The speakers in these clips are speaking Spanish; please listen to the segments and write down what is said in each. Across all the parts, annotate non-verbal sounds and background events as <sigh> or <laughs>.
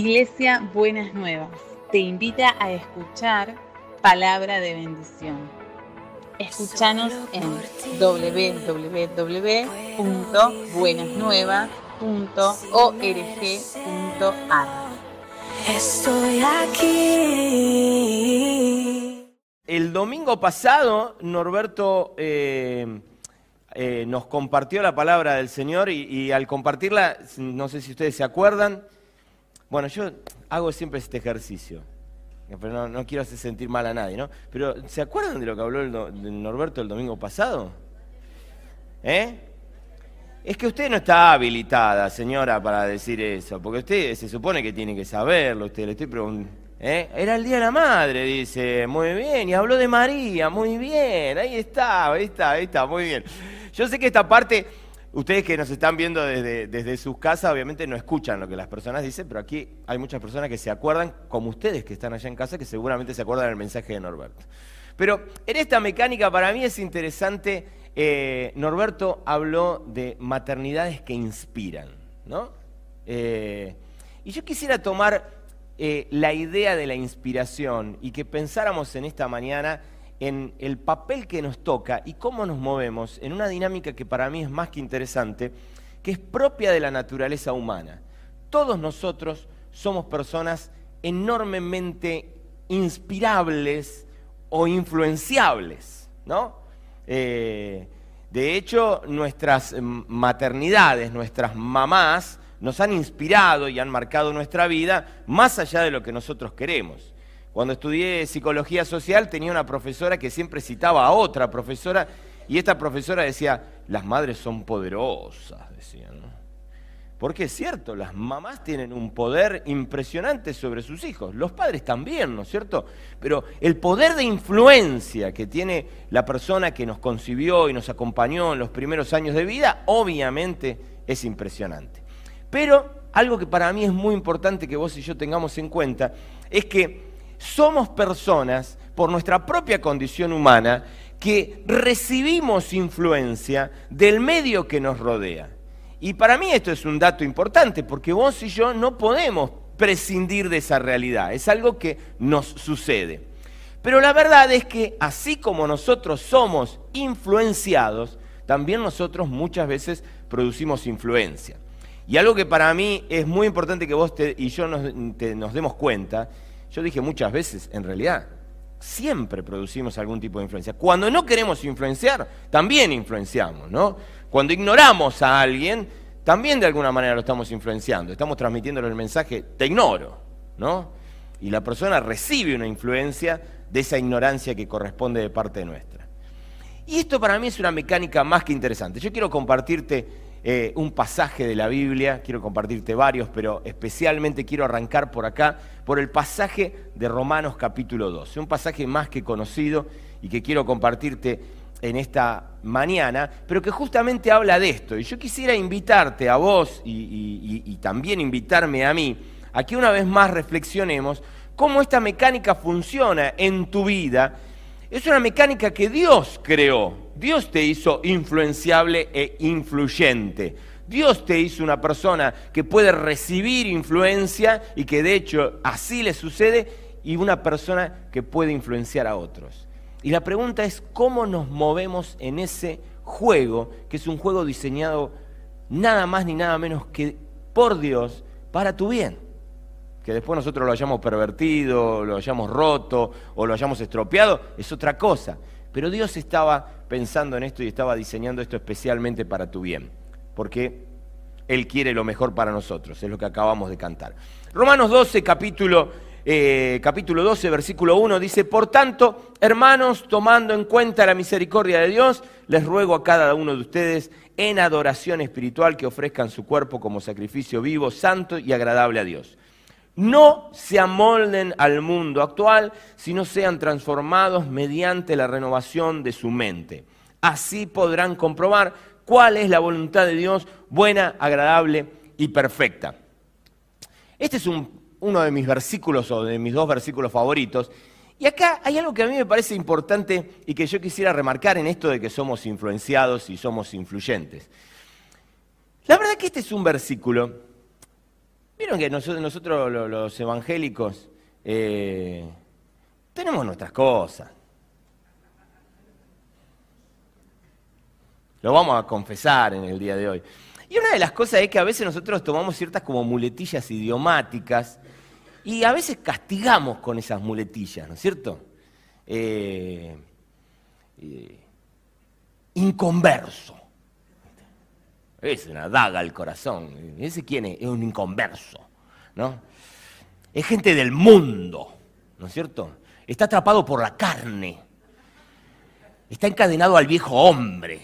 Iglesia Buenas Nuevas te invita a escuchar palabra de bendición. Escúchanos en www.buenasnuevas.org.ar. Estoy aquí. El domingo pasado, Norberto eh, eh, nos compartió la palabra del Señor y, y al compartirla, no sé si ustedes se acuerdan, bueno, yo hago siempre este ejercicio, pero no, quiero hacer sentir mal a nadie, ¿no? Pero, ¿se acuerdan de lo que habló el Norberto el domingo pasado? ¿Eh? Es que usted no está habilitada, señora, para decir eso, porque usted se supone que tiene que saberlo, usted le estoy preguntando. ¿Eh? Era el Día de la Madre, dice. Muy bien, y habló de María, muy bien. Ahí está, ahí está, ahí está, muy bien. Yo sé que esta parte, ustedes que nos están viendo desde, desde sus casas, obviamente no escuchan lo que las personas dicen, pero aquí hay muchas personas que se acuerdan, como ustedes que están allá en casa, que seguramente se acuerdan del mensaje de Norberto. Pero en esta mecánica para mí es interesante, eh, Norberto habló de maternidades que inspiran, ¿no? Eh, y yo quisiera tomar eh, la idea de la inspiración y que pensáramos en esta mañana en el papel que nos toca y cómo nos movemos en una dinámica que para mí es más que interesante, que es propia de la naturaleza humana. Todos nosotros somos personas enormemente inspirables o influenciables, ¿no? Eh, de hecho, nuestras maternidades, nuestras mamás, nos han inspirado y han marcado nuestra vida más allá de lo que nosotros queremos. Cuando estudié psicología social tenía una profesora que siempre citaba a otra profesora y esta profesora decía, las madres son poderosas, decía, ¿no? Porque es cierto, las mamás tienen un poder impresionante sobre sus hijos, los padres también, ¿no es cierto? Pero el poder de influencia que tiene la persona que nos concibió y nos acompañó en los primeros años de vida, obviamente es impresionante. Pero algo que para mí es muy importante que vos y yo tengamos en cuenta es que somos personas, por nuestra propia condición humana, que recibimos influencia del medio que nos rodea. Y para mí esto es un dato importante, porque vos y yo no podemos prescindir de esa realidad, es algo que nos sucede. Pero la verdad es que así como nosotros somos influenciados, también nosotros muchas veces producimos influencia. Y algo que para mí es muy importante que vos y yo nos demos cuenta, yo dije muchas veces, en realidad, siempre producimos algún tipo de influencia. Cuando no queremos influenciar, también influenciamos, ¿no? Cuando ignoramos a alguien, también de alguna manera lo estamos influenciando. Estamos transmitiéndole el mensaje, te ignoro, ¿no? Y la persona recibe una influencia de esa ignorancia que corresponde de parte nuestra. Y esto para mí es una mecánica más que interesante. Yo quiero compartirte eh, un pasaje de la Biblia, quiero compartirte varios, pero especialmente quiero arrancar por acá, por el pasaje de Romanos capítulo 12, un pasaje más que conocido y que quiero compartirte en esta mañana, pero que justamente habla de esto. Y yo quisiera invitarte a vos y, y- también invitarme a mí a que una vez más reflexionemos cómo esta mecánica funciona en tu vida es una mecánica que Dios creó. Dios te hizo influenciable e influyente. Dios te hizo una persona que puede recibir influencia y que de hecho así le sucede y una persona que puede influenciar a otros. Y la pregunta es cómo nos movemos en ese juego, que es un juego diseñado nada más ni nada menos que por Dios para tu bien que después nosotros lo hayamos pervertido, lo hayamos roto o lo hayamos estropeado, es otra cosa. Pero Dios estaba pensando en esto y estaba diseñando esto especialmente para tu bien, porque Él quiere lo mejor para nosotros, es lo que acabamos de cantar. Romanos 12, capítulo, eh, capítulo 12, versículo 1 dice, por tanto, hermanos, tomando en cuenta la misericordia de Dios, les ruego a cada uno de ustedes en adoración espiritual que ofrezcan su cuerpo como sacrificio vivo, santo y agradable a Dios. No se amolden al mundo actual, sino sean transformados mediante la renovación de su mente. Así podrán comprobar cuál es la voluntad de Dios, buena, agradable y perfecta. Este es un- uno de mis versículos o de mis dos versículos favoritos. Y acá hay algo que a mí me parece importante y que yo quisiera remarcar en esto de que somos influenciados y somos influyentes. La verdad que este es un versículo Vieron que nosotros, nosotros lo- los evangélicos eh, tenemos nuestras cosas. Lo vamos a confesar en el día de hoy. Y una de las cosas es que a veces nosotros tomamos ciertas como muletillas idiomáticas y a veces castigamos con esas muletillas, ¿no es cierto? Eh, eh, inconverso. Es una daga al corazón. ¿Ese quién es? Es un inconverso, ¿no? Es gente del mundo, ¿no es cierto? Está atrapado por la carne. Está encadenado al viejo hombre,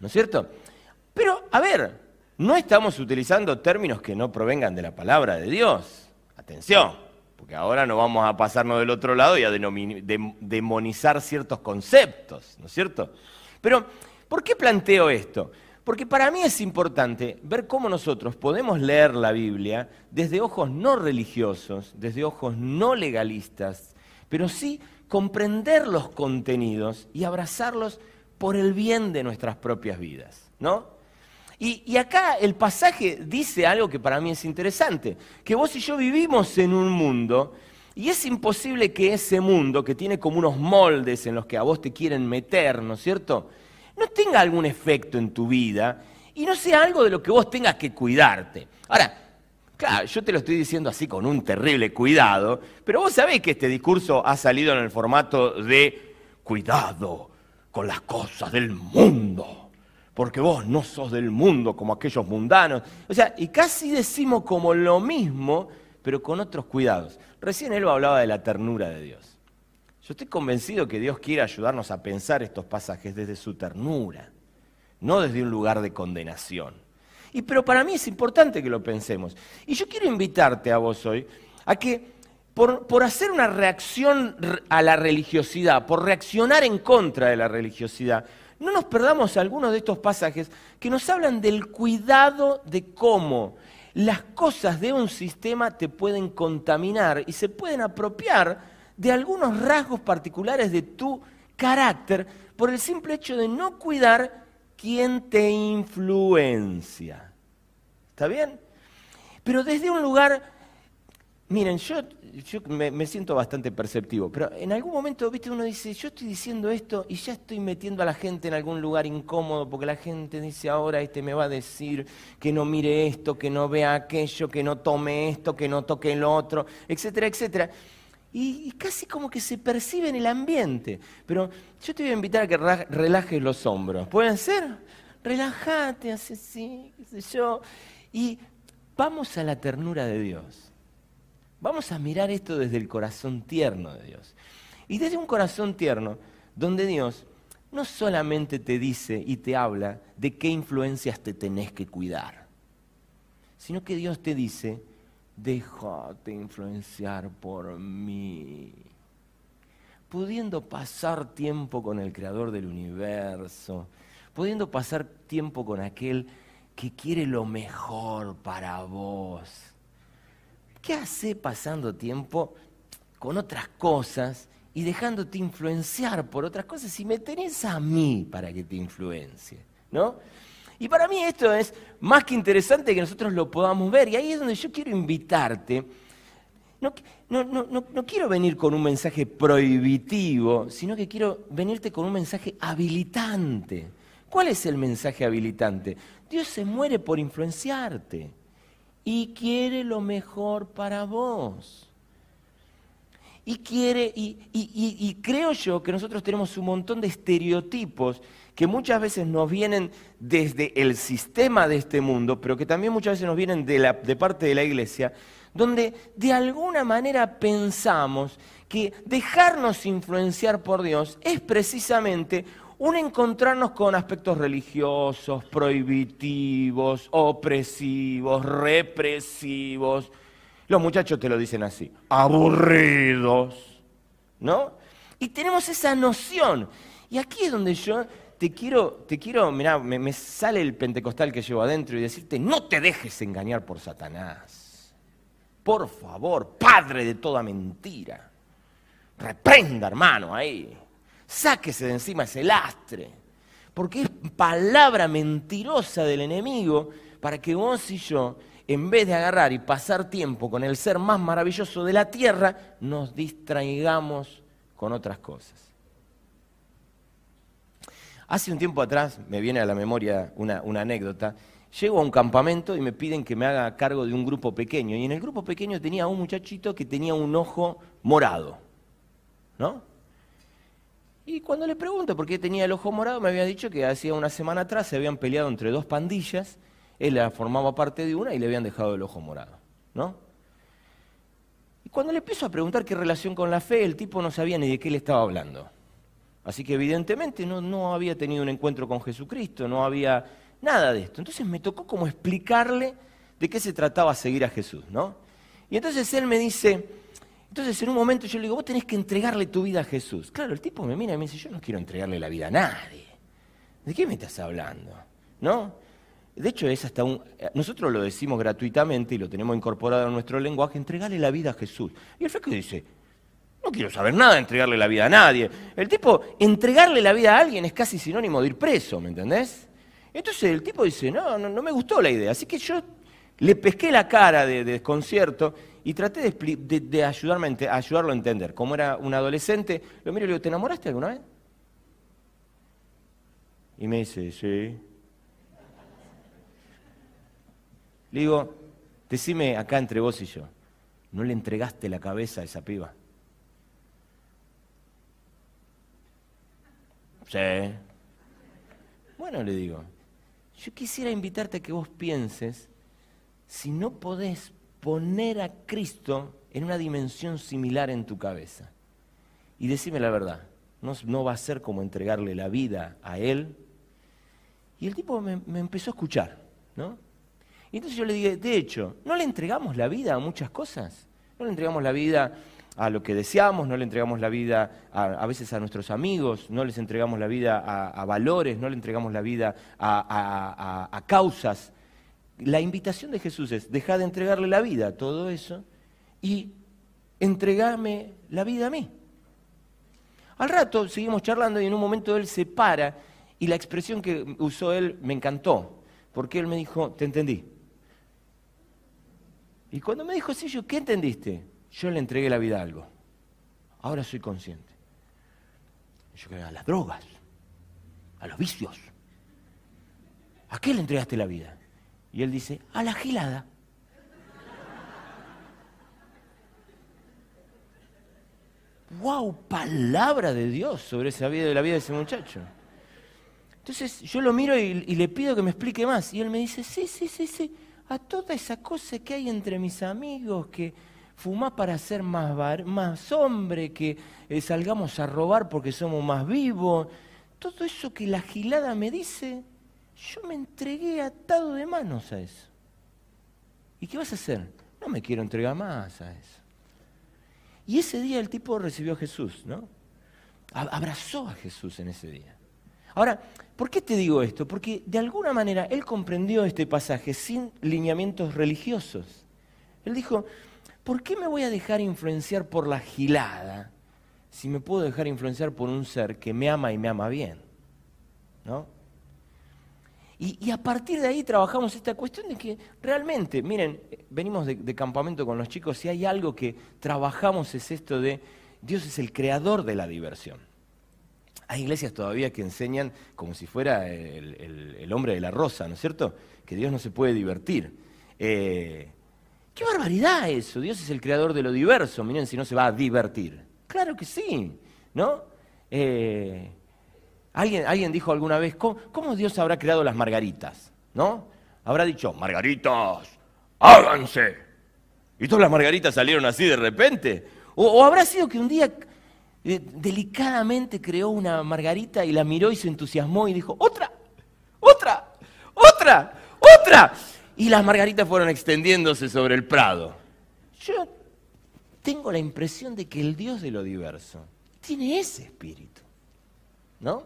¿no es cierto? Pero, a ver, no estamos utilizando términos que no provengan de la palabra de Dios. Atención, porque ahora no vamos a pasarnos del otro lado y a demonizar ciertos conceptos, ¿no es cierto? Pero, ¿por qué planteo esto? Porque para mí es importante ver cómo nosotros podemos leer la Biblia desde ojos no religiosos, desde ojos no legalistas, pero sí comprender los contenidos y abrazarlos por el bien de nuestras propias vidas, ¿no? Y, y acá el pasaje dice algo que para mí es interesante, que vos y yo vivimos en un mundo y es imposible que ese mundo, que tiene como unos moldes en los que a vos te quieren meter, ¿no es cierto?, no tenga algún efecto en tu vida y no sea algo de lo que vos tengas que cuidarte. Ahora, claro, yo te lo estoy diciendo así con un terrible cuidado, pero vos sabés que este discurso ha salido en el formato de cuidado con las cosas del mundo, porque vos no sos del mundo como aquellos mundanos. O sea, y casi decimos como lo mismo, pero con otros cuidados. Recién él hablaba de la ternura de Dios. Yo estoy convencido que Dios quiere ayudarnos a pensar estos pasajes desde su ternura, no desde un lugar de condenación. Y pero para mí es importante que lo pensemos. Y yo quiero invitarte a vos hoy a que por, por hacer una reacción a la religiosidad, por reaccionar en contra de la religiosidad, no nos perdamos algunos de estos pasajes que nos hablan del cuidado de cómo las cosas de un sistema te pueden contaminar y se pueden apropiar de algunos rasgos particulares de tu carácter por el simple hecho de no cuidar quién te influencia. ¿Está bien? Pero desde un lugar, miren, yo, yo me, me siento bastante perceptivo, pero en algún momento, viste, uno dice, yo estoy diciendo esto y ya estoy metiendo a la gente en algún lugar incómodo, porque la gente dice, ahora este me va a decir que no mire esto, que no vea aquello, que no tome esto, que no toque el otro, etcétera, etcétera. Y, casi como que se percibe en el ambiente. Pero yo te voy a invitar a que relajes los hombros. ¿Pueden ser? Relájate, así, sí, qué sé yo. Y vamos a la ternura de Dios. Vamos a mirar esto desde el corazón tierno de Dios. Y desde un corazón tierno, donde Dios no solamente te dice y te habla de qué influencias te tenés que cuidar, sino que Dios te dice, déjate influenciar por mí. Pudiendo pasar tiempo con el creador del universo, pudiendo pasar tiempo con aquel que quiere lo mejor para vos. ¿Qué hace pasando tiempo con otras cosas y dejándote influenciar por otras cosas si me tenés a mí para que te influencie? ¿No? Y para mí esto es más que interesante que nosotros lo podamos ver. Y ahí es donde yo quiero invitarte. No, no, no, no, quiero venir con un mensaje prohibitivo, sino que quiero venirte con un mensaje habilitante. ¿Cuál es el mensaje habilitante? Dios se muere por influenciarte y quiere lo mejor para vos. Y quiere, y, y- y- creo yo que nosotros tenemos un montón de estereotipos que muchas veces nos vienen desde el sistema de este mundo, pero que también muchas veces nos vienen de, la- de parte de la iglesia, donde de alguna manera pensamos que dejarnos influenciar por Dios es precisamente un encontrarnos con aspectos religiosos, prohibitivos, opresivos, represivos. Los muchachos te lo dicen así, aburridos, ¿no? Y tenemos esa noción. Y aquí es donde yo te quiero, te quiero, mirá, me, me sale el pentecostal que llevo adentro y decirte, no te dejes engañar por Satanás. Por favor, padre de toda mentira. Reprenda, hermano, ahí. Sáquese de encima ese lastre. Porque es palabra mentirosa del enemigo para que vos y yo en vez de agarrar y pasar tiempo con el ser más maravilloso de la tierra, nos distraigamos con otras cosas. Hace un tiempo atrás, me viene a la memoria una, anécdota, llego a un campamento y me piden que me haga cargo de un grupo pequeño. Y en el grupo pequeño tenía un muchachito que tenía un ojo morado. ¿No? Y cuando le pregunto por qué tenía el ojo morado, me había dicho que hacía una semana atrás se habían peleado entre dos pandillas, él formaba parte de una y le habían dejado el ojo morado. ¿No? Y cuando le empiezo a preguntar qué relación con la fe, el tipo no sabía ni de qué le estaba hablando. Así que evidentemente no, no había tenido un encuentro con Jesucristo, no había nada de esto. Entonces me tocó como explicarle de qué se trataba seguir a Jesús, ¿no? Y entonces él me dice, entonces en un momento yo le digo, vos tenés que entregarle tu vida a Jesús. Claro, el tipo me mira y me dice, yo no quiero entregarle la vida a nadie. ¿De qué me estás hablando? ¿No? De hecho, es hasta un. Nosotros lo decimos gratuitamente y lo tenemos incorporado en nuestro lenguaje, entregarle la vida a Jesús. Y el flaco dice, no quiero saber nada de entregarle la vida a nadie. El tipo, entregarle la vida a alguien es casi sinónimo de ir preso, ¿me entendés? Entonces el tipo dice, no, no, me gustó la idea. Así que yo le pesqué la cara de, desconcierto y traté de, a ayudarlo a entender. Como era un adolescente, lo miro y le digo, ¿te enamoraste alguna vez? Y me dice, sí. Le digo, decime acá entre vos y yo, ¿no le entregaste la cabeza a esa piba? Sí. Bueno, le digo, yo quisiera invitarte a que vos pienses si no podés poner a Cristo en una dimensión similar en tu cabeza. Y decime la verdad, no, va a ser como entregarle la vida a Él. Y el tipo me, me empezó a escuchar, ¿no? Y entonces yo le dije, de hecho, ¿no le entregamos la vida a muchas cosas? ¿No le entregamos la vida a lo que deseamos, no le entregamos la vida a, veces a nuestros amigos, no les entregamos la vida a, valores, no le entregamos la vida a, causas. La invitación de Jesús es, deja de entregarle la vida a todo eso y entregame la vida a mí. Al rato seguimos charlando y en un momento él se para y la expresión que usó él me encantó, porque él me dijo, te entendí. Y cuando me dijo, yo, ¿qué entendiste? Yo le entregué la vida a algo. Ahora soy consciente. Yo creo a las drogas, a los vicios. ¿A qué le entregaste la vida? Y él dice, a la gilada. ¡Wow! Palabra de Dios sobre esa vida de la vida de ese muchacho. Entonces yo lo miro y, y, le pido que me explique más. Y él me dice, sí, sí, sí, sí, a toda esa cosa que hay entre mis amigos, que fumá para ser más, más hombre, que eh, salgamos a robar porque somos más vivos. Todo eso que la gilada me dice, yo me entregué atado de manos a eso. ¿Y qué vas a hacer? No me quiero entregar más a eso. Y ese día el tipo recibió a Jesús, ¿no? Abrazó a Jesús en ese día. Ahora, ¿por qué te digo esto? Porque de alguna manera él comprendió este pasaje sin lineamientos religiosos. Él dijo, ¿por qué me voy a dejar influenciar por la gilada si me puedo dejar influenciar por un ser que me ama y me ama bien? ¿No? Y, a partir de ahí trabajamos esta cuestión de que realmente, miren, venimos de, de, campamento con los chicos y hay algo que trabajamos es esto de Dios es el creador de la diversión. Hay iglesias todavía que enseñan como si fuera el, hombre de la rosa, ¿no es cierto? Que Dios no se puede divertir. Eh, ¡Qué barbaridad eso! Dios es el creador de lo diverso. Miren si no se va a divertir. Claro que sí, ¿no? Eh, ¿alguien, alguien dijo alguna vez, ¿cómo, Dios habrá creado las margaritas? ¿No? Habrá dicho, margaritas, háganse. ¿Y todas las margaritas salieron así de repente? O, habrá sido que un día delicadamente creó una margarita y la miró y se entusiasmó y dijo, otra, otra, otra, otra y las margaritas fueron extendiéndose sobre el prado. Yo tengo la impresión de que el Dios de lo diverso tiene ese espíritu, ¿no?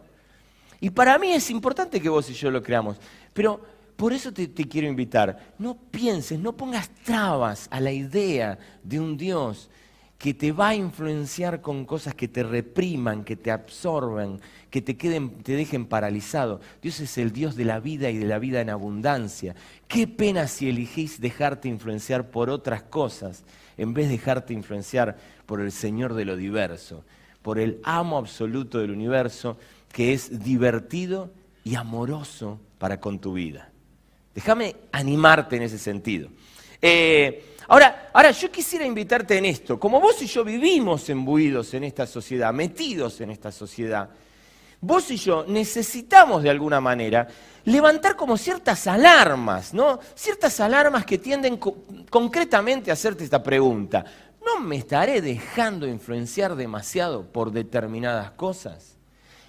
Y para mí es importante que vos y yo lo creamos, pero por eso te, te quiero invitar, no pienses, no pongas trabas a la idea de un Dios que te va a influenciar con cosas que te repriman, que te absorban, que te, queden, te dejen paralizado. Dios es el Dios de la vida y de la vida en abundancia. Qué pena si elegís dejarte influenciar por otras cosas en vez de dejarte influenciar por el Señor de lo diverso, por el amo absoluto del universo que es divertido y amoroso para con tu vida. Déjame animarte en ese sentido. Eh, ahora, ahora, yo quisiera invitarte en esto. Como vos y yo vivimos embuidos en esta sociedad, metidos en esta sociedad, vos y yo necesitamos de alguna manera levantar como ciertas alarmas, ¿no? Ciertas alarmas que tienden concretamente a hacerte esta pregunta. ¿No me estaré dejando influenciar demasiado por determinadas cosas?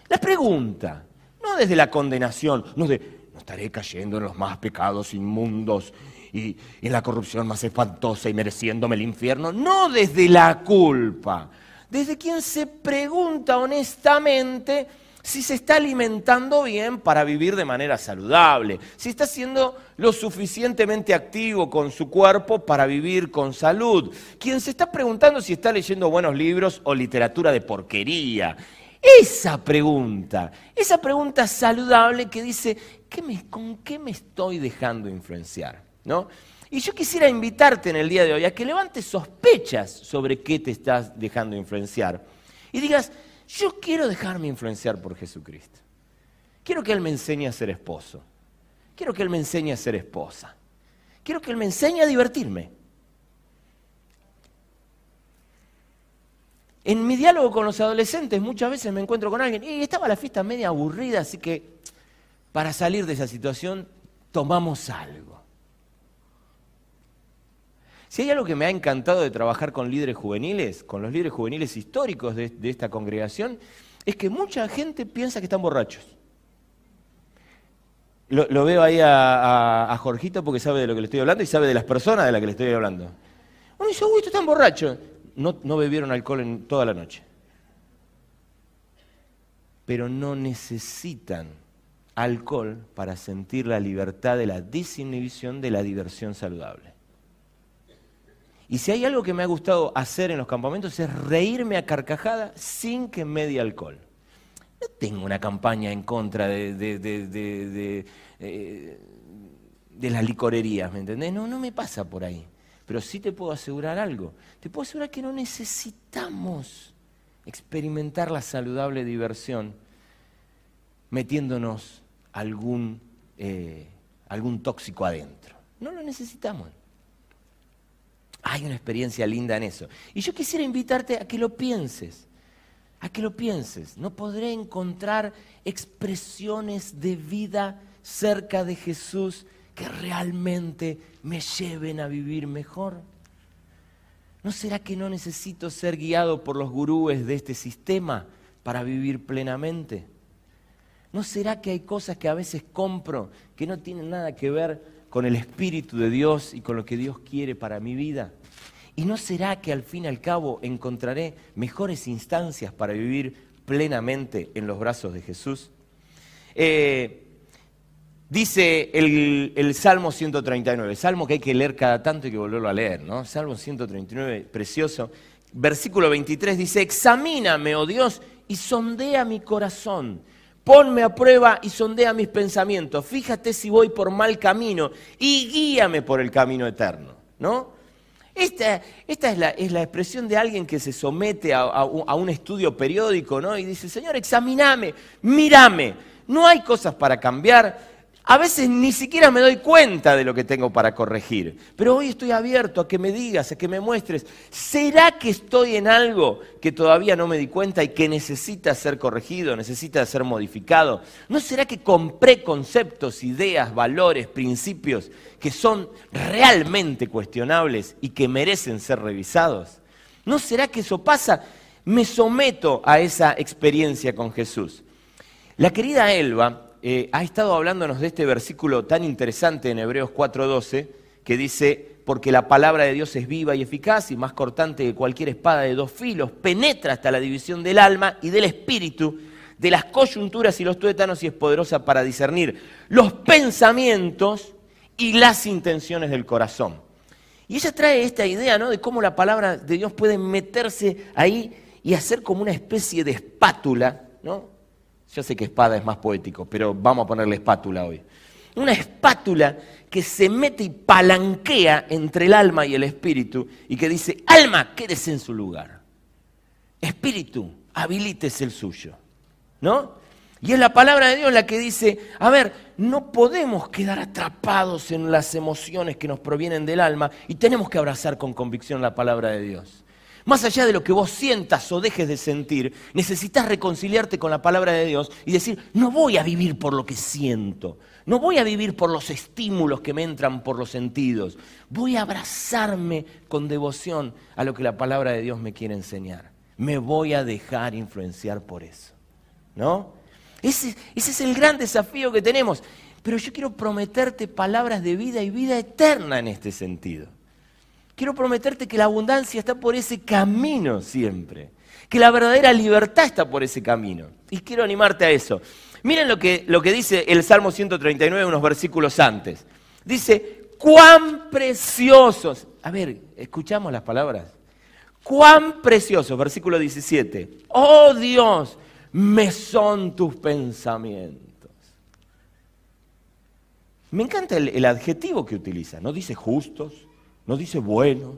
La pregunta, no desde la condenación, no de no estaré cayendo en los más pecados inmundos y, en la corrupción más espantosa y mereciéndome el infierno. No desde la culpa, desde quien se pregunta honestamente si se está alimentando bien para vivir de manera saludable, si está siendo lo suficientemente activo con su cuerpo para vivir con salud, quien se está preguntando si está leyendo buenos libros o literatura de porquería. Esa pregunta, esa pregunta saludable que dice, ¿con qué me estoy dejando influenciar? Y yo quisiera invitarte en el día de hoy a que levantes sospechas sobre qué te estás dejando influenciar. Y digas, yo quiero dejarme influenciar por Jesucristo. Quiero que Él me enseñe a ser esposo. Quiero que Él me enseñe a ser esposa. Quiero que Él me enseñe a divertirme. En mi diálogo con los adolescentes muchas veces me encuentro con alguien y estaba la fiesta media aburrida, así que para salir de esa situación tomamos algo. Si hay algo que me ha encantado de trabajar con líderes juveniles, con los líderes juveniles históricos de, esta congregación, es que mucha gente piensa que están borrachos. Lo, veo ahí a, Jorgito porque sabe de lo que le estoy hablando y sabe de las personas de las que le estoy hablando. Uno dice, uy, están borrachos. No, no bebieron alcohol en toda la noche. Pero no necesitan alcohol para sentir la libertad de la desinhibición de la diversión saludable. Y si hay algo que me ha gustado hacer en los campamentos es reírme a carcajada sin que medie alcohol. No tengo una campaña en contra de, de, de, eh, de, las licorerías, ¿me entendés? No, no me pasa por ahí. Pero sí te puedo asegurar algo. Te puedo asegurar que no necesitamos experimentar la saludable diversión metiéndonos algún, eh, algún tóxico adentro. No lo necesitamos. Hay una experiencia linda en eso. Y yo quisiera invitarte a que lo pienses, a que lo pienses. No podré encontrar expresiones de vida cerca de Jesús que realmente me lleven a vivir mejor. ¿No será que no necesito ser guiado por los gurúes de este sistema para vivir plenamente? ¿No será que hay cosas que a veces compro que no tienen nada que ver con el Espíritu de Dios y con lo que Dios quiere para mi vida? ¿Y no será que al fin y al cabo encontraré mejores instancias para vivir plenamente en los brazos de Jesús? Eh, dice el, Salmo 139, Salmo que hay que leer cada tanto y que volverlo a leer, ¿no? Salmo 139, precioso. Versículo 23 dice, examíname, oh Dios, y sondea mi corazón Ponme a prueba y sondea mis pensamientos. Fíjate si voy por mal camino y guíame por el camino eterno. ¿No? Esta, esta es, la, es, la, expresión de alguien que se somete a, a, un estudio periódico ¿no? y dice, Señor, examíname, mírame. No hay cosas para cambiar, a veces ni siquiera me doy cuenta de lo que tengo para corregir, pero hoy estoy abierto a que me digas, a que me muestres, ¿será que estoy en algo que todavía no me di cuenta y que necesita ser corregido, necesita ser modificado? ¿No será que compré conceptos, ideas, valores, principios que son realmente cuestionables y que merecen ser revisados? ¿No será que eso pasa? Me someto a esa experiencia con Jesús. La querida Elba eh, ha estado hablándonos de este versículo tan interesante en Hebreos 4:12, que dice, porque la palabra de Dios es viva y eficaz y más cortante que cualquier espada de dos filos, penetra hasta la división del alma y del espíritu, de las coyunturas y los tuétanos y es poderosa para discernir los pensamientos y las intenciones del corazón. Y ella trae esta idea, ¿no? De cómo la palabra de Dios puede meterse ahí y hacer como una especie de espátula, ¿no? Yo sé que espada es más poético, pero vamos a ponerle espátula hoy. Una espátula que se mete y palanquea entre el alma y el espíritu y que dice, alma, quédese en su lugar. Espíritu, habilítese el suyo. ¿No? Y es la palabra de Dios la que dice, a ver, no podemos quedar atrapados en las emociones que nos provienen del alma y tenemos que abrazar con convicción la palabra de Dios. Más allá de lo que vos sientas o dejes de sentir, necesitas reconciliarte con la palabra de Dios y decir, no voy a vivir por lo que siento, no voy a vivir por los estímulos que me entran por los sentidos, voy a abrazarme con devoción a lo que la palabra de Dios me quiere enseñar. Me voy a dejar influenciar por eso. ¿No? Ese, ese es el gran desafío que tenemos. Pero yo quiero prometerte palabras de vida y vida eterna en este sentido. Quiero prometerte que la abundancia está por ese camino siempre, que la verdadera libertad está por ese camino. Y quiero animarte a eso. Miren lo que, lo que dice el Salmo 139, unos versículos antes. Dice, cuán preciosos. A ver, escuchamos las palabras. Cuán preciosos, versículo 17. Oh Dios, me son tus pensamientos. Me encanta el, el adjetivo que utiliza. No dice justos, no dice buenos,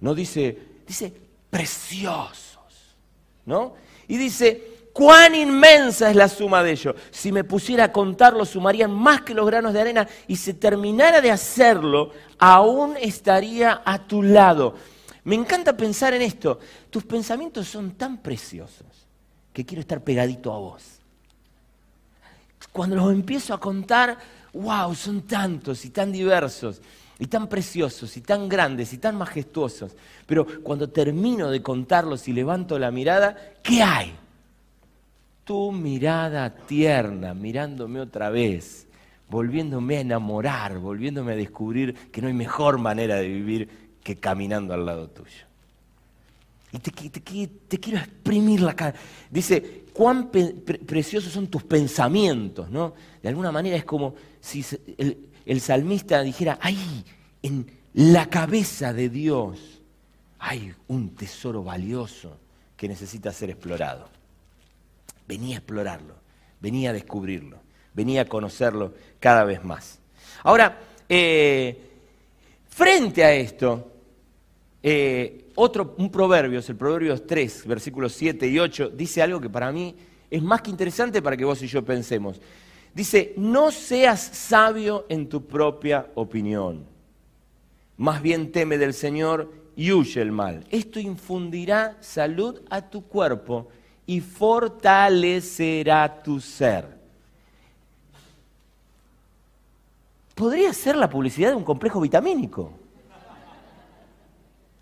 no dice, dice preciosos, ¿no? Y dice, cuán inmensa es la suma de ellos. Si me pusiera a contarlo, sumarían más que los granos de arena y si terminara de hacerlo, aún estaría a tu lado. Me encanta pensar en esto. Tus pensamientos son tan preciosos que quiero estar pegadito a vos. Cuando los empiezo a contar, wow, son tantos y tan diversos y tan preciosos, y tan grandes, y tan majestuosos. Pero cuando termino de contarlos y levanto la mirada, ¿qué hay? Tu mirada tierna, mirándome otra vez, volviéndome a enamorar, volviéndome a descubrir que no hay mejor manera de vivir que caminando al lado tuyo. Y te, quiero exprimir la cara. Dice, cuán preciosos son tus pensamientos, ¿no? De alguna manera es como si el salmista dijera, ahí, en la cabeza de Dios, hay un tesoro valioso que necesita ser explorado. Venía a explorarlo, venía a descubrirlo, venía a conocerlo cada vez más. Ahora, eh, frente a esto, eh, otro, un proverbio, el Proverbios 3, versículos 7 y 8, dice algo que para mí es más que interesante para que vos y yo pensemos. Dice, no seas sabio en tu propia opinión. Más bien teme del Señor y huye el mal. Esto infundirá salud a tu cuerpo y fortalecerá tu ser. Podría ser la publicidad de un complejo vitamínico.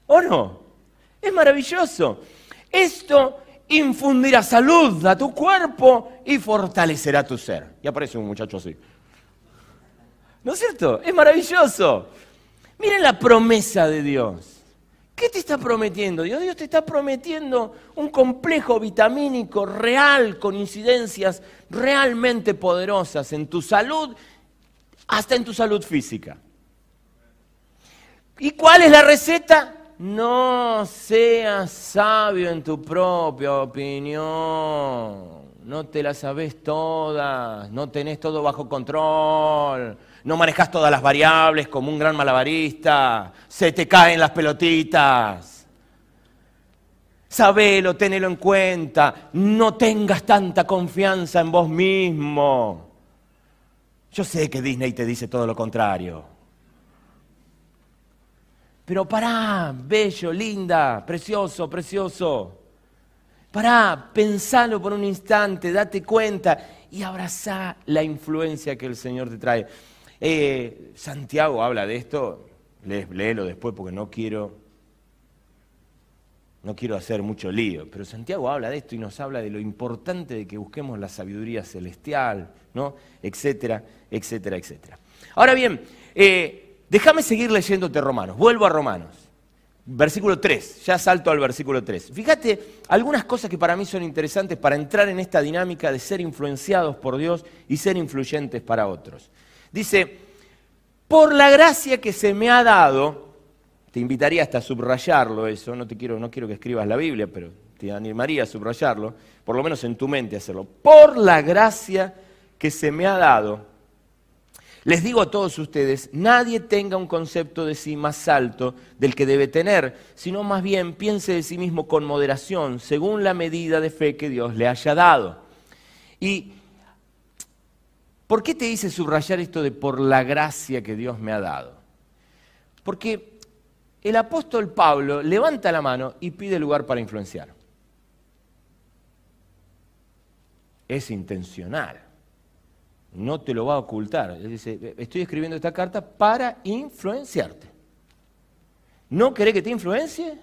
¿O no? Es maravilloso. Esto infundirá salud a tu cuerpo y fortalecerá tu ser. Y aparece un muchacho así. ¿No es cierto? Es maravilloso. Miren la promesa de Dios. ¿Qué te está prometiendo? Dios, Dios te está prometiendo un complejo vitamínico real con incidencias realmente poderosas en tu salud, hasta en tu salud física. ¿Y cuál es la receta? No seas sabio en tu propia opinión. No te la sabes todas, no tenés todo bajo control, no manejas todas las variables como un gran malabarista, se te caen las pelotitas. Sabelo, tenelo en cuenta, no tengas tanta confianza en vos mismo. Yo sé que Disney te dice todo lo contrario. Pero pará, bello, linda, precioso, precioso. Pará, pensalo por un instante, date cuenta y abrazá la influencia que el Señor te trae. Eh, Santiago habla de esto, léelo después porque no quiero, no quiero hacer mucho lío, pero Santiago habla de esto y nos habla de lo importante de que busquemos la sabiduría celestial, ¿no? etcétera, etcétera, etcétera. Ahora bien, eh, Déjame seguir leyéndote Romanos. Vuelvo a Romanos. Versículo 3, ya salto al versículo 3. Fíjate algunas cosas que para mí son interesantes para entrar en esta dinámica de ser influenciados por Dios y ser influyentes para otros. Dice, por la gracia que se me ha dado, te invitaría hasta a subrayarlo eso, no, te quiero, no quiero que escribas la Biblia, pero te animaría a subrayarlo, por lo menos en tu mente hacerlo. Por la gracia que se me ha dado, les digo a todos ustedes, nadie tenga un concepto de sí más alto del que debe tener, sino más bien piense de sí mismo con moderación, según la medida de fe que Dios le haya dado. ¿Y por qué te dice subrayar esto de por la gracia que Dios me ha dado? Porque el apóstol Pablo levanta la mano y pide lugar para influenciar. Es intencional no te lo va a ocultar. Él dice, estoy escribiendo esta carta para influenciarte. ¿No querés que te influencie?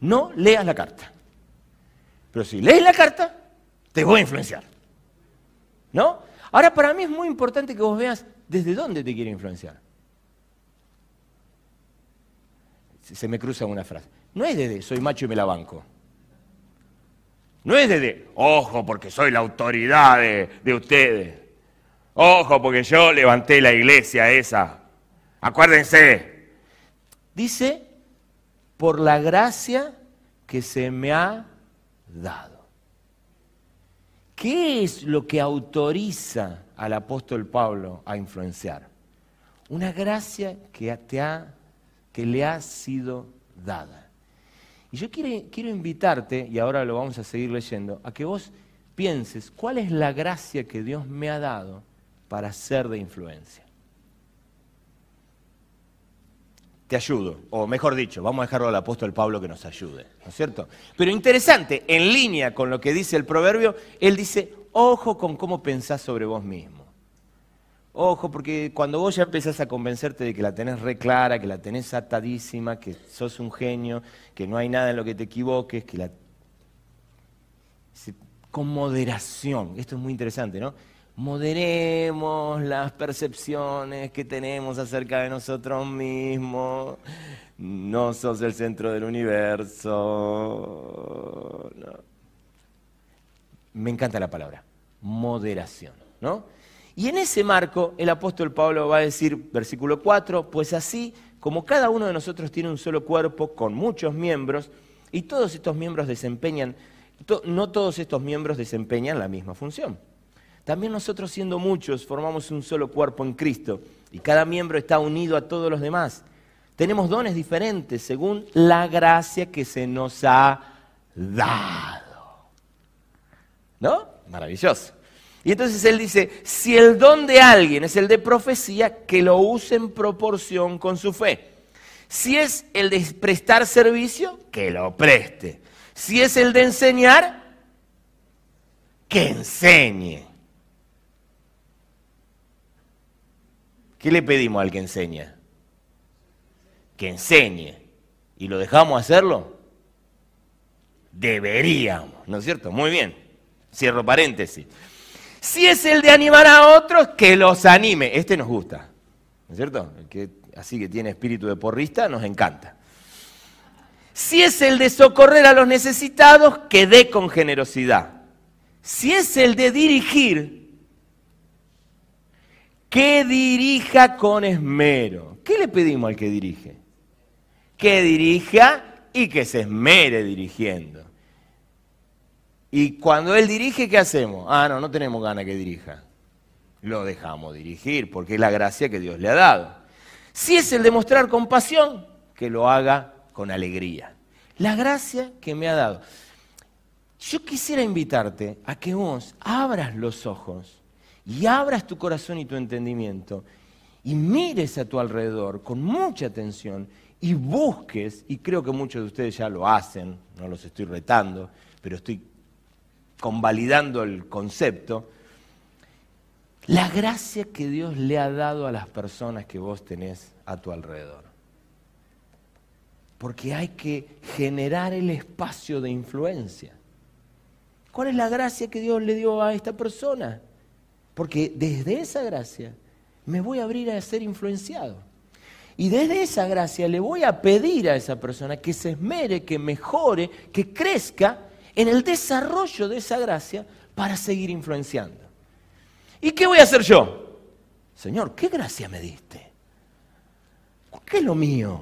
No leas la carta. Pero si lees la carta, te voy a influenciar. ¿No? Ahora, para mí es muy importante que vos veas desde dónde te quiere influenciar. Se me cruza una frase. No es desde soy macho y me la banco. No es desde, ojo, porque soy la autoridad de, de ustedes. Ojo, porque yo levanté la iglesia esa. Acuérdense. Dice, por la gracia que se me ha dado. ¿Qué es lo que autoriza al apóstol Pablo a influenciar? Una gracia que, te ha, que le ha sido dada. Y yo quiero, quiero invitarte, y ahora lo vamos a seguir leyendo, a que vos pienses cuál es la gracia que Dios me ha dado para ser de influencia. Te ayudo, o mejor dicho, vamos a dejarlo al apóstol Pablo que nos ayude, ¿no es cierto? Pero interesante, en línea con lo que dice el proverbio, él dice, ojo con cómo pensás sobre vos mismo. Ojo, porque cuando vos ya empezás a convencerte de que la tenés re clara, que la tenés atadísima, que sos un genio, que no hay nada en lo que te equivoques, que la... Con moderación, esto es muy interesante, ¿no? Moderemos las percepciones que tenemos acerca de nosotros mismos. No sos el centro del universo. Me encanta la palabra, moderación, ¿no? Y en ese marco el apóstol Pablo va a decir, versículo 4, pues así como cada uno de nosotros tiene un solo cuerpo con muchos miembros, y todos estos miembros desempeñan, no todos estos miembros desempeñan la misma función. También nosotros siendo muchos formamos un solo cuerpo en Cristo y cada miembro está unido a todos los demás. Tenemos dones diferentes según la gracia que se nos ha dado. ¿No? Maravilloso. Y entonces él dice, si el don de alguien es el de profecía, que lo use en proporción con su fe. Si es el de prestar servicio, que lo preste. Si es el de enseñar, que enseñe. ¿Qué le pedimos al que enseña? Que enseñe. ¿Y lo dejamos hacerlo? Deberíamos, ¿no es cierto? Muy bien. Cierro paréntesis. Si es el de animar a otros, que los anime. Este nos gusta, ¿no es cierto? El que, así que tiene espíritu de porrista, nos encanta. Si es el de socorrer a los necesitados, que dé con generosidad. Si es el de dirigir, que dirija con esmero. ¿Qué le pedimos al que dirige? Que dirija y que se esmere dirigiendo. Y cuando él dirige, ¿qué hacemos? Ah, no, no tenemos ganas que dirija. Lo dejamos dirigir porque es la gracia que Dios le ha dado. Si es el de mostrar compasión, que lo haga con alegría. La gracia que me ha dado. Yo quisiera invitarte a que vos abras los ojos y abras tu corazón y tu entendimiento y mires a tu alrededor con mucha atención y busques, y creo que muchos de ustedes ya lo hacen, no los estoy retando, pero estoy convalidando el concepto, la gracia que Dios le ha dado a las personas que vos tenés a tu alrededor. Porque hay que generar el espacio de influencia. ¿Cuál es la gracia que Dios le dio a esta persona? Porque desde esa gracia me voy a abrir a ser influenciado. Y desde esa gracia le voy a pedir a esa persona que se esmere, que mejore, que crezca en el desarrollo de esa gracia para seguir influenciando. ¿Y qué voy a hacer yo? Señor, ¿qué gracia me diste? ¿Qué es lo mío?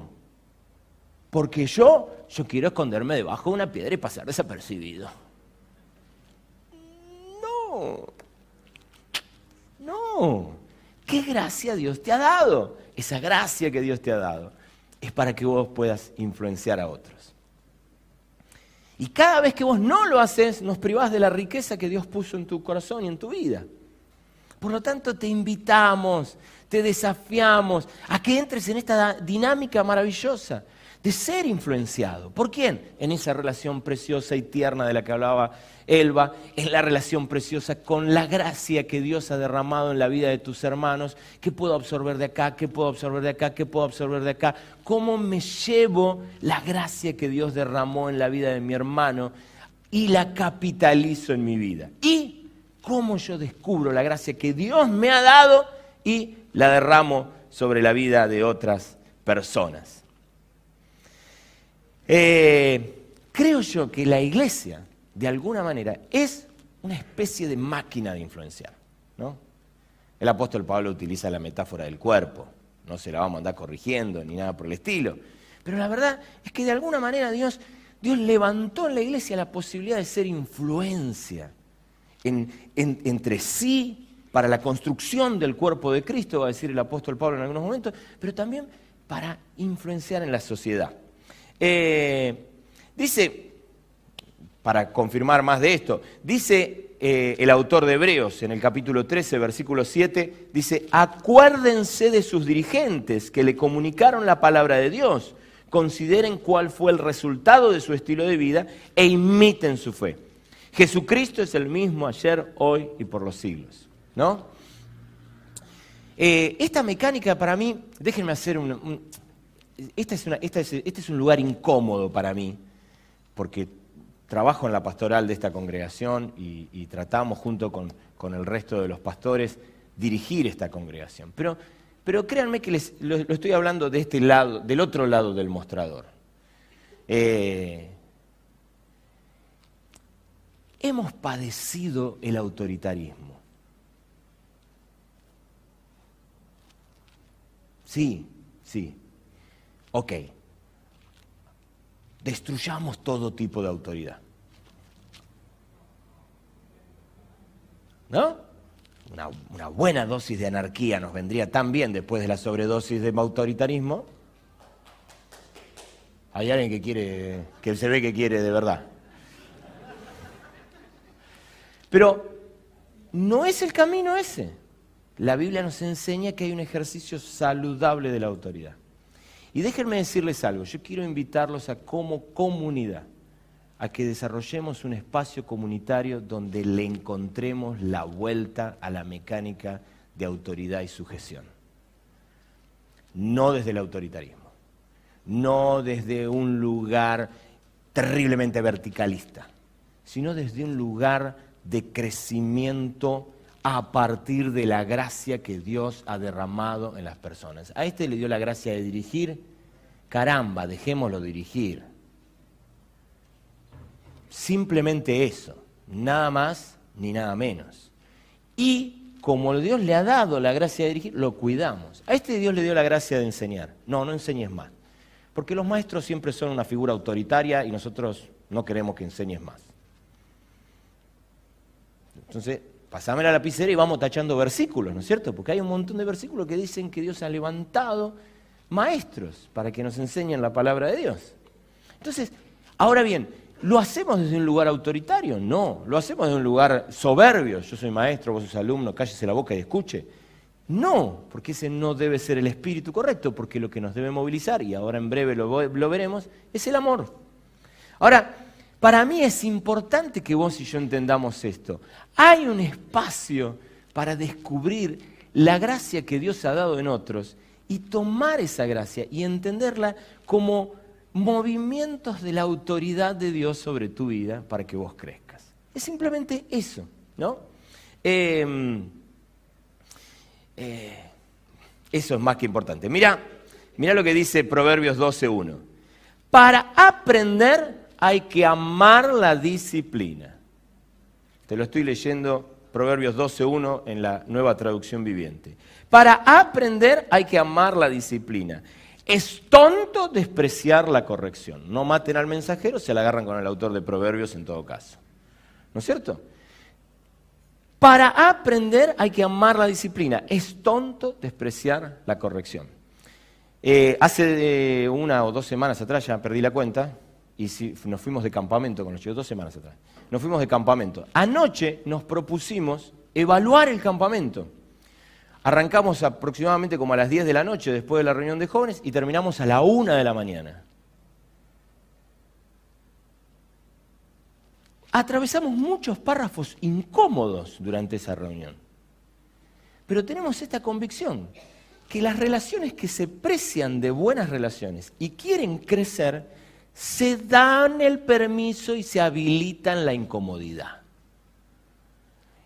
Porque yo, yo quiero esconderme debajo de una piedra y pasar desapercibido. No, ¿Qué gracia Dios te ha dado? Esa gracia que Dios te ha dado es para que vos puedas influenciar a otros. Y cada vez que vos no lo haces, nos privás de la riqueza que Dios puso en tu corazón y en tu vida. Por lo tanto, te invitamos, te desafiamos a que entres en esta dinámica maravillosa de ser influenciado. ¿Por quién? En esa relación preciosa y tierna de la que hablaba Elba, en la relación preciosa con la gracia que Dios ha derramado en la vida de tus hermanos. ¿Qué puedo absorber de acá? ¿Qué puedo absorber de acá? ¿Qué puedo absorber de acá? ¿Cómo me llevo la gracia que Dios derramó en la vida de mi hermano y la capitalizo en mi vida? Y cómo yo descubro la gracia que Dios me ha dado y la derramo sobre la vida de otras personas. Eh, creo yo que la iglesia, de alguna manera, es una especie de máquina de influenciar. ¿no? El apóstol Pablo utiliza la metáfora del cuerpo, no se la vamos a andar corrigiendo ni nada por el estilo. Pero la verdad es que de alguna manera Dios, Dios levantó en la iglesia la posibilidad de ser influencia entre sí para la construcción del cuerpo de Cristo, va a decir el apóstol Pablo en algunos momentos, pero también para influenciar en la sociedad. Eh, dice, para confirmar más de esto, dice eh, el autor de Hebreos en el capítulo 13, versículo 7, dice, acuérdense de sus dirigentes que le comunicaron la palabra de Dios, consideren cuál fue el resultado de su estilo de vida e imiten su fe. Jesucristo es el mismo ayer, hoy y por los siglos. ¿No? Eh, esta mecánica para mí, déjenme hacer un, esta es este es un lugar incómodo para mí, porque trabajo en la pastoral de esta congregación y, tratamos junto con, el resto de los pastores dirigir esta congregación. Pero, pero créanme que les, lo, estoy hablando de este lado, del otro lado del mostrador. Eh, hemos padecido el autoritarismo. Sí, sí. Ok, destruyamos todo tipo de autoridad. ¿No? Una, buena dosis de anarquía nos vendría tan bien después de la sobredosis de autoritarismo. Hay alguien que quiere, que se ve que quiere de verdad. Pero no es el camino ese. La Biblia nos enseña que hay un ejercicio saludable de la autoridad. Y déjenme decirles algo, yo quiero invitarlos a como comunidad, a que desarrollemos un espacio comunitario donde le encontremos la vuelta a la mecánica de autoridad y sujeción. No desde el autoritarismo, no desde un lugar terriblemente verticalista, sino desde un lugar de crecimiento a partir de la gracia que Dios ha derramado en las personas. A este le dio la gracia de dirigir, caramba, dejémoslo dirigir. Simplemente eso, nada más ni nada menos. Y como Dios le ha dado la gracia de dirigir, lo cuidamos. A este Dios le dio la gracia de enseñar. No, no enseñes más. Porque los maestros siempre son una figura autoritaria y nosotros no queremos que enseñes más. Entonces, pasame la lapicera y vamos tachando versículos, ¿no es cierto? Porque hay un montón de versículos que dicen que Dios ha levantado maestros para que nos enseñen la palabra de Dios. Entonces, ahora bien, ¿lo hacemos desde un lugar autoritario? No, lo hacemos desde un lugar soberbio. Yo soy maestro, vos sos alumno, cállese la boca y escuche. No, porque ese no debe ser el espíritu correcto, porque lo que nos debe movilizar, y ahora en breve lo, lo veremos, es el amor. Ahora, para mí es importante que vos y yo entendamos esto. Hay un espacio para descubrir la gracia que Dios ha dado en otros y tomar esa gracia y entenderla como movimientos de la autoridad de Dios sobre tu vida para que vos crezcas. Es simplemente eso, ¿no? Em, eh, eso es más que importante. Mira, mira lo que dice Proverbios 12.1. Para aprender hay que amar la disciplina. Te lo estoy leyendo Proverbios 12.1 en la nueva traducción viviente. Para aprender hay que amar la disciplina. Es tonto despreciar la corrección. No maten al mensajero, se la agarran con el autor de Proverbios en todo caso. ¿No es cierto? Para aprender hay que amar la disciplina. Es tonto despreciar la corrección. Eh, hace eh, una o dos semanas atrás, ya perdí la cuenta, y si, nos fuimos de campamento con los chicos, dos semanas atrás. Nos fuimos de campamento. Anoche nos propusimos evaluar el campamento. Arrancamos aproximadamente como a las 10 de la noche después de la reunión de jóvenes y terminamos a la 1 de la mañana. Atravesamos muchos párrafos incómodos durante esa reunión. Pero tenemos esta convicción, que las relaciones que se precian de buenas relaciones y quieren crecer, se dan el permiso y se habilitan la incomodidad.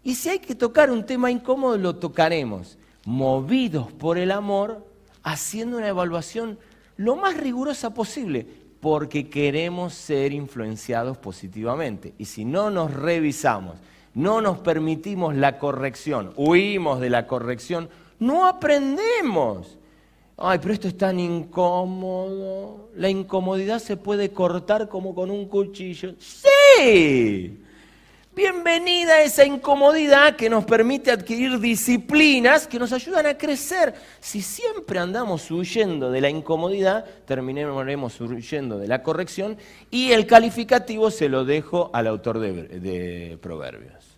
Y si hay que tocar un tema incómodo, lo tocaremos, movidos por el amor, haciendo una evaluación lo más rigurosa posible, porque queremos ser influenciados positivamente. Y si no nos revisamos, no nos permitimos la corrección, huimos de la corrección, no aprendemos. Ay, pero esto es tan incómodo. La incomodidad se puede cortar como con un cuchillo. Sí. Bienvenida a esa incomodidad que nos permite adquirir disciplinas que nos ayudan a crecer. Si siempre andamos huyendo de la incomodidad, terminaremos huyendo de la corrección y el calificativo se lo dejo al autor de, Proverbios.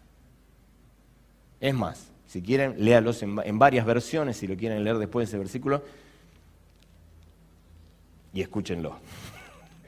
Es más, si quieren, léalos en, en varias versiones, si lo quieren leer después de ese versículo, y escúchenlo.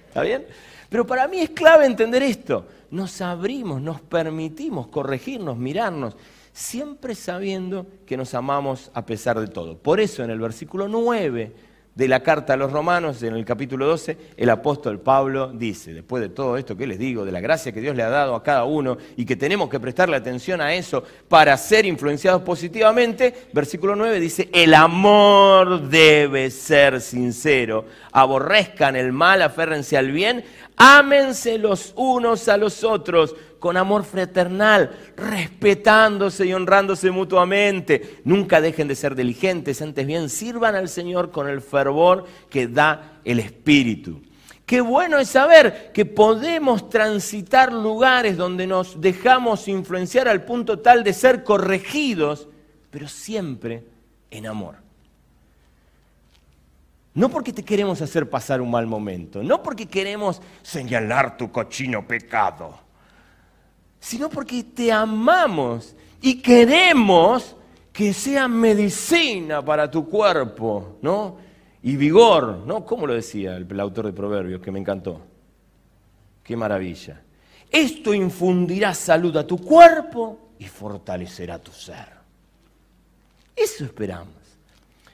¿Está bien? Pero para mí es clave entender esto. Nos abrimos, nos permitimos corregirnos, mirarnos, siempre sabiendo que nos amamos a pesar de todo. Por eso en el versículo 9 de la carta a los romanos, en el capítulo 12, el apóstol Pablo dice, después de todo esto que les digo, de la gracia que Dios le ha dado a cada uno y que tenemos que prestarle atención a eso para ser influenciados positivamente, versículo 9 dice, el amor debe ser sincero, aborrezcan el mal, aférrense al bien, ámense los unos a los otros con amor fraternal, respetándose y honrándose mutuamente. Nunca dejen de ser diligentes, antes bien sirvan al Señor con el fervor que da el Espíritu. Qué bueno es saber que podemos transitar lugares donde nos dejamos influenciar al punto tal de ser corregidos, pero siempre en amor. No porque te queremos hacer pasar un mal momento, no porque queremos señalar tu cochino pecado, sino porque te amamos y queremos que sea medicina para tu cuerpo, ¿no? Y vigor, ¿no? ¿Cómo lo decía el, autor de Proverbios, que me encantó? Qué maravilla. Esto infundirá salud a tu cuerpo y fortalecerá tu ser. Eso esperamos.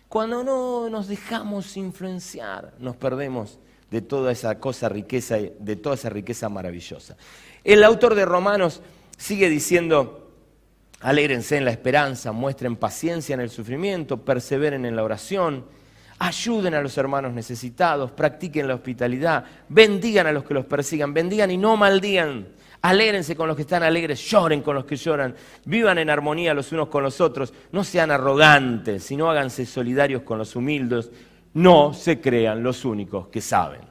Cuando no nos dejamos influenciar, nos perdemos de toda esa cosa riqueza, de toda esa riqueza maravillosa. El autor de Romanos sigue diciendo, alégrense en la esperanza, muestren paciencia en el sufrimiento, perseveren en la oración, ayuden a los hermanos necesitados, practiquen la hospitalidad, bendigan a los que los persigan, bendigan y no maldigan. Alégrense con los que están alegres, lloren con los que lloran, vivan en armonía los unos con los otros, no sean arrogantes, sino háganse solidarios con los humildes, no se crean los únicos que saben.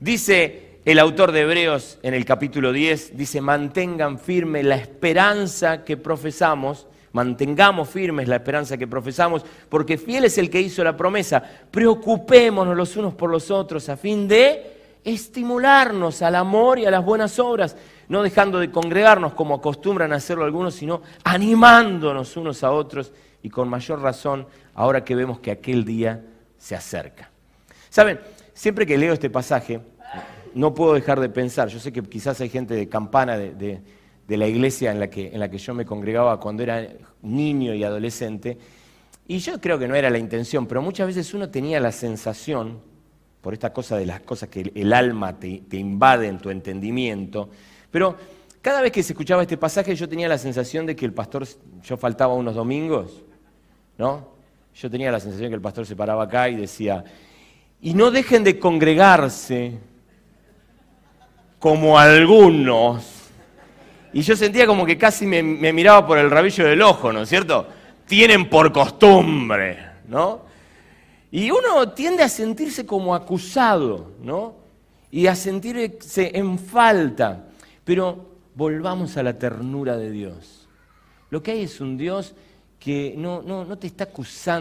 Dice el autor de Hebreos en el capítulo 10 dice, mantengan firme la esperanza que profesamos, mantengamos firmes la esperanza que profesamos, porque fiel es el que hizo la promesa. Preocupémonos los unos por los otros a fin de estimularnos al amor y a las buenas obras, no dejando de congregarnos como acostumbran a hacerlo algunos, sino animándonos unos a otros y con mayor razón ahora que vemos que aquel día se acerca. Saben, siempre que leo este pasaje, no puedo dejar de pensar, yo sé que quizás hay gente de campana de, la iglesia en la, que, en la que yo me congregaba cuando era niño y adolescente, y yo creo que no era la intención, pero muchas veces uno tenía la sensación, por esta cosa de las cosas que el alma te, te invade en tu entendimiento, pero cada vez que se escuchaba este pasaje yo tenía la sensación de que el pastor, yo faltaba unos domingos, ¿no? Yo tenía la sensación de que el pastor se paraba acá y decía, y no dejen de congregarse como algunos. Y yo sentía como que casi me, miraba por el rabillo del ojo, ¿no es cierto? Tienen por costumbre, ¿no? Y uno tiende a sentirse como acusado, ¿no? Y a sentirse en falta. Pero volvamos a la ternura de Dios. Lo que hay es un Dios que no, no, te está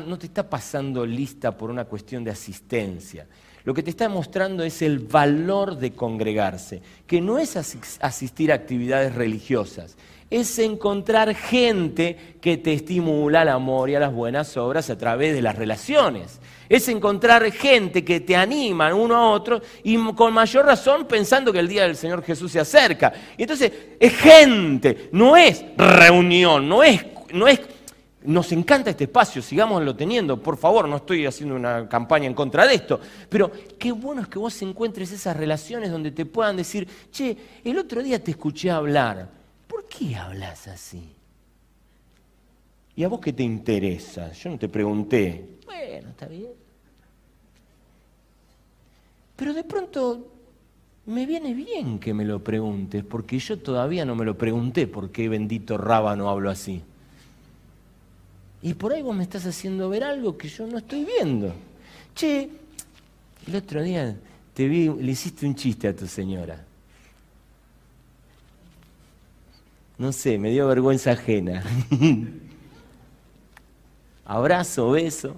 no te está pasando lista por una cuestión de asistencia. Lo que te está mostrando es el valor de congregarse, que no es asistir a actividades religiosas, es encontrar gente que te estimula al amor y a las buenas obras a través de las relaciones. Es encontrar gente que te anima uno a otro y con mayor razón pensando que el día del Señor Jesús se acerca. Y entonces es gente, no es reunión, no es, no es nos encanta este espacio, sigámoslo teniendo, por favor, no estoy haciendo una campaña en contra de esto, pero qué bueno es que vos encuentres esas relaciones donde te puedan decir, che, el otro día te escuché hablar, ¿por qué hablas así? ¿Y a vos qué te interesa? Yo no te pregunté. Bueno, está bien. Pero de pronto me viene bien que me lo preguntes, porque yo todavía no me lo pregunté por qué bendito rábano hablo así. Y por ahí vos me estás haciendo ver algo que yo no estoy viendo. Che, el otro día te le hiciste un chiste a tu señora. No sé, me dio vergüenza ajena. <laughs> Abrazo, beso.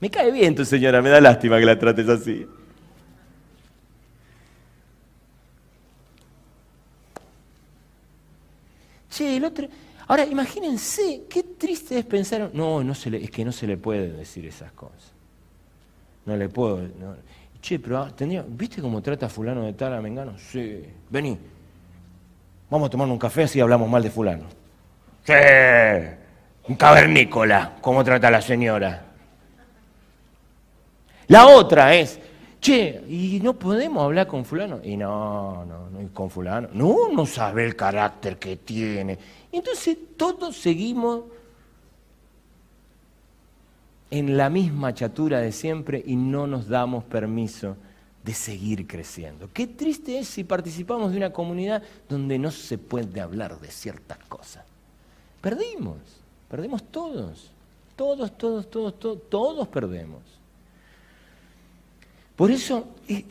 Me cae bien tu señora, me da lástima que la trates así. Che, el otro, Ahora, imagínense, qué triste es pensar, no, no se le, es que no se le puede decir esas cosas. No le puedo. Che, pero ah, tendría, ¿viste cómo trata fulano de tal a Mengano? Sí, vení. Vamos a tomar un café así hablamos mal de fulano. Sí, un cavernícola, ¿cómo trata la señora? La otra es, che, ¿y no podemos hablar con fulano? Y no, no, no, con fulano. No, no sabe el carácter que tiene. Entonces todos seguimos en la misma chatura de siempre y no nos damos permiso de seguir creciendo. Qué triste es si participamos de una comunidad donde no se puede hablar de ciertas cosas. Perdimos, perdemos todos, todos, todos, todos, todos, todos perdemos. Por eso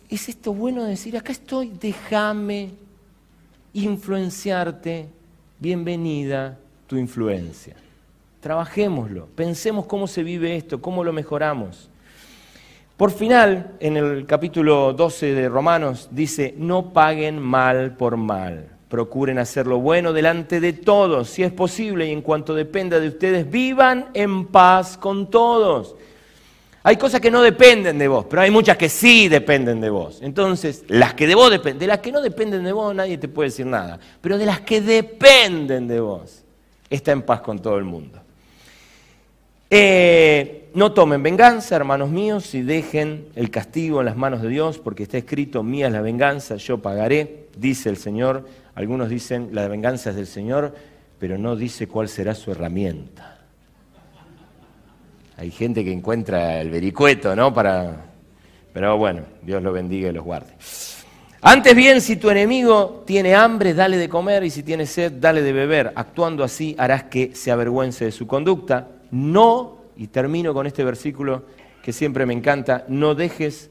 es esto bueno decir, acá estoy, déjame influenciarte, bienvenida tu influencia. Trabajémoslo, pensemos cómo se vive esto, cómo lo mejoramos. Por final, en el capítulo 12 de Romanos dice, no paguen mal por mal, procuren hacer lo bueno delante de todos, si es posible, y en cuanto dependa de ustedes, vivan en paz con todos. Hay cosas que no dependen de vos, pero hay muchas que sí dependen de vos. Entonces, las que de vos dependen, de las que no dependen de vos nadie te puede decir nada, pero de las que dependen de vos, está en paz con todo el mundo. Eh, no tomen venganza, hermanos míos, y dejen el castigo en las manos de Dios, porque está escrito, mía es la venganza, yo pagaré, dice el Señor. Algunos dicen, la venganza es del Señor, pero no dice cuál será su herramienta. Hay gente que encuentra el vericueto, ¿no? Para... Pero bueno, Dios lo bendiga y los guarde. Antes bien, si tu enemigo tiene hambre, dale de comer, y si tiene sed, dale de beber. Actuando así harás que se avergüence de su conducta. No, y termino con este versículo que siempre me encanta, no dejes,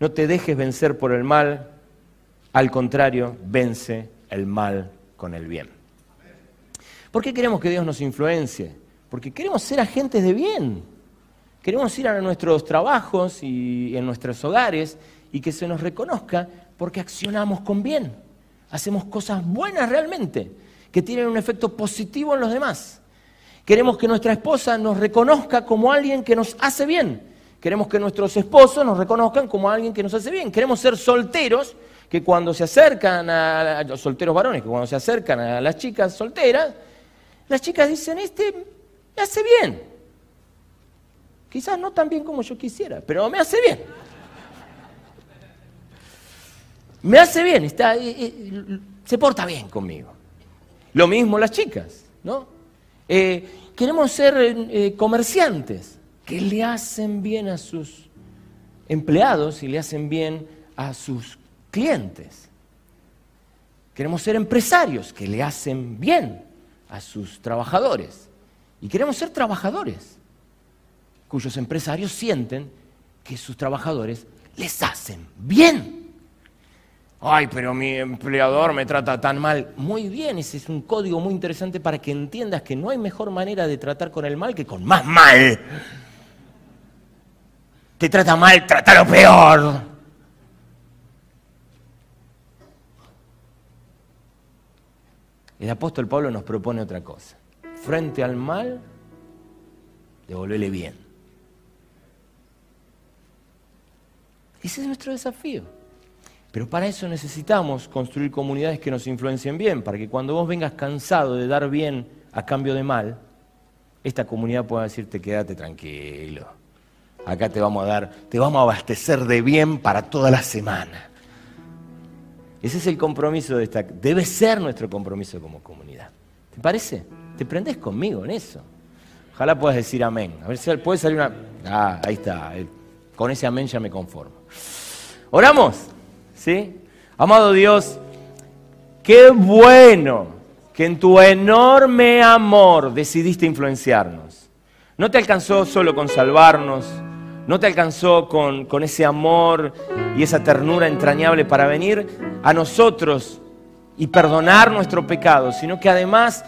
no te dejes vencer por el mal, al contrario, vence el mal con el bien. ¿Por qué queremos que Dios nos influencie? Porque queremos ser agentes de bien. Queremos ir a nuestros trabajos y en nuestros hogares y que se nos reconozca porque accionamos con bien. Hacemos cosas buenas realmente, que tienen un efecto positivo en los demás. Queremos que nuestra esposa nos reconozca como alguien que nos hace bien. Queremos que nuestros esposos nos reconozcan como alguien que nos hace bien. Queremos ser solteros que cuando se acercan a los solteros varones, que cuando se acercan a las chicas solteras, las chicas dicen, este me hace bien. Quizás no tan bien como yo quisiera, pero me hace bien. Me hace bien, está, eh, eh, se porta bien conmigo. Lo mismo las chicas, ¿no? Eh, queremos ser comerciantes que le hacen bien a sus empleados y le hacen bien a sus clientes. Queremos ser empresarios que le hacen bien a sus trabajadores. Y queremos ser trabajadores. cuyos empresarios sienten que sus trabajadores les hacen bien. Ay, pero mi empleador me trata tan mal. Muy bien, ese es un código muy interesante para que entiendas que no hay mejor manera de tratar con el mal que con más mal. Te trata mal, trátalo peor. El apóstol Pablo nos propone otra cosa. Frente al mal, devolverle bien. Ese es nuestro desafío. Pero para eso necesitamos construir comunidades que nos influencien bien, para que cuando vos vengas cansado de dar bien a cambio de mal, esta comunidad pueda decirte quédate tranquilo. Acá te vamos a dar, te vamos a abastecer de bien para toda la semana. Ese es el compromiso de esta, debe ser nuestro compromiso como comunidad. ¿Te parece? ¿Te prendés conmigo en eso? Ojalá puedas decir amén. A ver si puede salir una. Ah, ahí está. Con ese amén ya me conformo. Oramos. ¿Sí? Amado Dios, qué bueno que en tu enorme amor decidiste influenciarnos. No te alcanzó solo con salvarnos, no te alcanzó con, con, ese amor y esa ternura entrañable para venir a nosotros y perdonar nuestro pecado, sino que además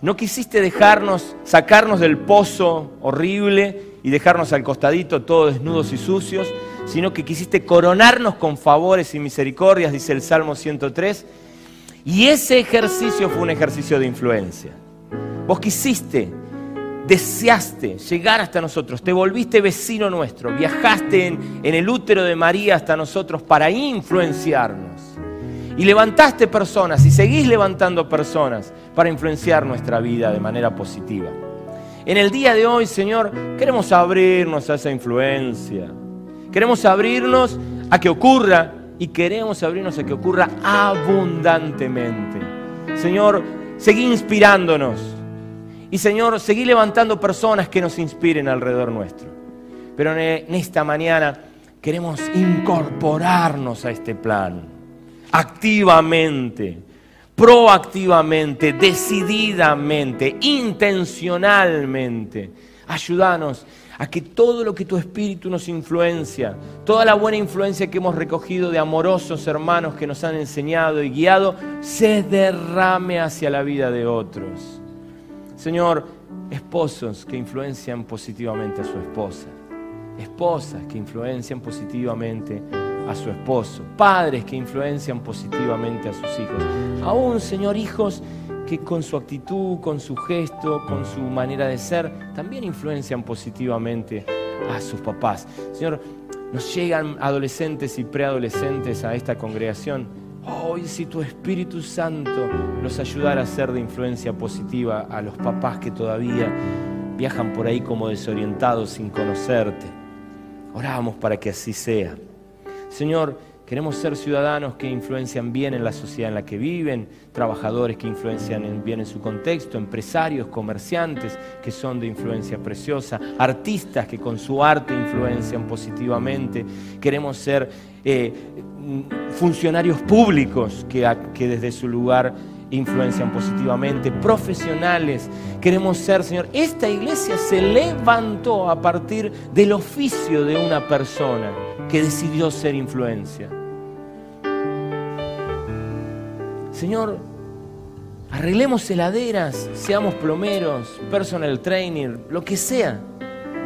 no quisiste dejarnos, sacarnos del pozo horrible y dejarnos al costadito todos desnudos y sucios, sino que quisiste coronarnos con favores y misericordias, dice el Salmo 103. Y ese ejercicio fue un ejercicio de influencia. Vos quisiste, deseaste llegar hasta nosotros, te volviste vecino nuestro, viajaste en, en el útero de María hasta nosotros para influenciarnos. Y levantaste personas y seguís levantando personas para influenciar nuestra vida de manera positiva. En el día de hoy, Señor, queremos abrirnos a esa influencia. Queremos abrirnos a que ocurra y queremos abrirnos a que ocurra abundantemente. Señor, seguí inspirándonos. Y Señor, seguí levantando personas que nos inspiren alrededor nuestro. Pero en esta mañana queremos incorporarnos a este plan, activamente, proactivamente, decididamente, intencionalmente. Ayúdanos a que todo lo que tu espíritu nos influencia, toda la buena influencia que hemos recogido de amorosos hermanos que nos han enseñado y guiado, se derrame hacia la vida de otros. Señor, esposos que influencian positivamente a su esposa, esposas que influencian positivamente a su esposo, padres que influencian positivamente a sus hijos, aún, Señor, hijos que con su actitud, con su gesto, con su manera de ser, también influencian positivamente a sus papás. Señor, nos llegan adolescentes y preadolescentes a esta congregación. Hoy si tu Espíritu Santo nos ayudara a ser de influencia positiva a los papás que todavía viajan por ahí como desorientados sin conocerte. Oramos para que así sea. Señor, Queremos ser ciudadanos que influencian bien en la sociedad en la que viven, trabajadores que influencian bien en su contexto, empresarios, comerciantes que son de influencia preciosa, artistas que con su arte influencian positivamente. Queremos ser eh, funcionarios públicos que desde su lugar influencian positivamente, profesionales. Queremos ser, Señor, esta iglesia se levantó a partir del oficio de una persona que decidió ser influencia. Señor, arreglemos heladeras, seamos plomeros, personal trainer, lo que sea,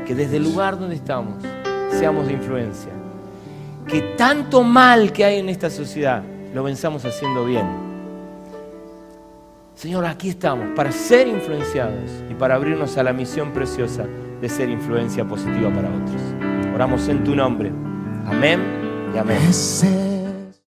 que desde el lugar donde estamos seamos de influencia. Que tanto mal que hay en esta sociedad lo venzamos haciendo bien. Señor, aquí estamos para ser influenciados y para abrirnos a la misión preciosa de ser influencia positiva para otros. Oramos en tu nombre. Amén y amén.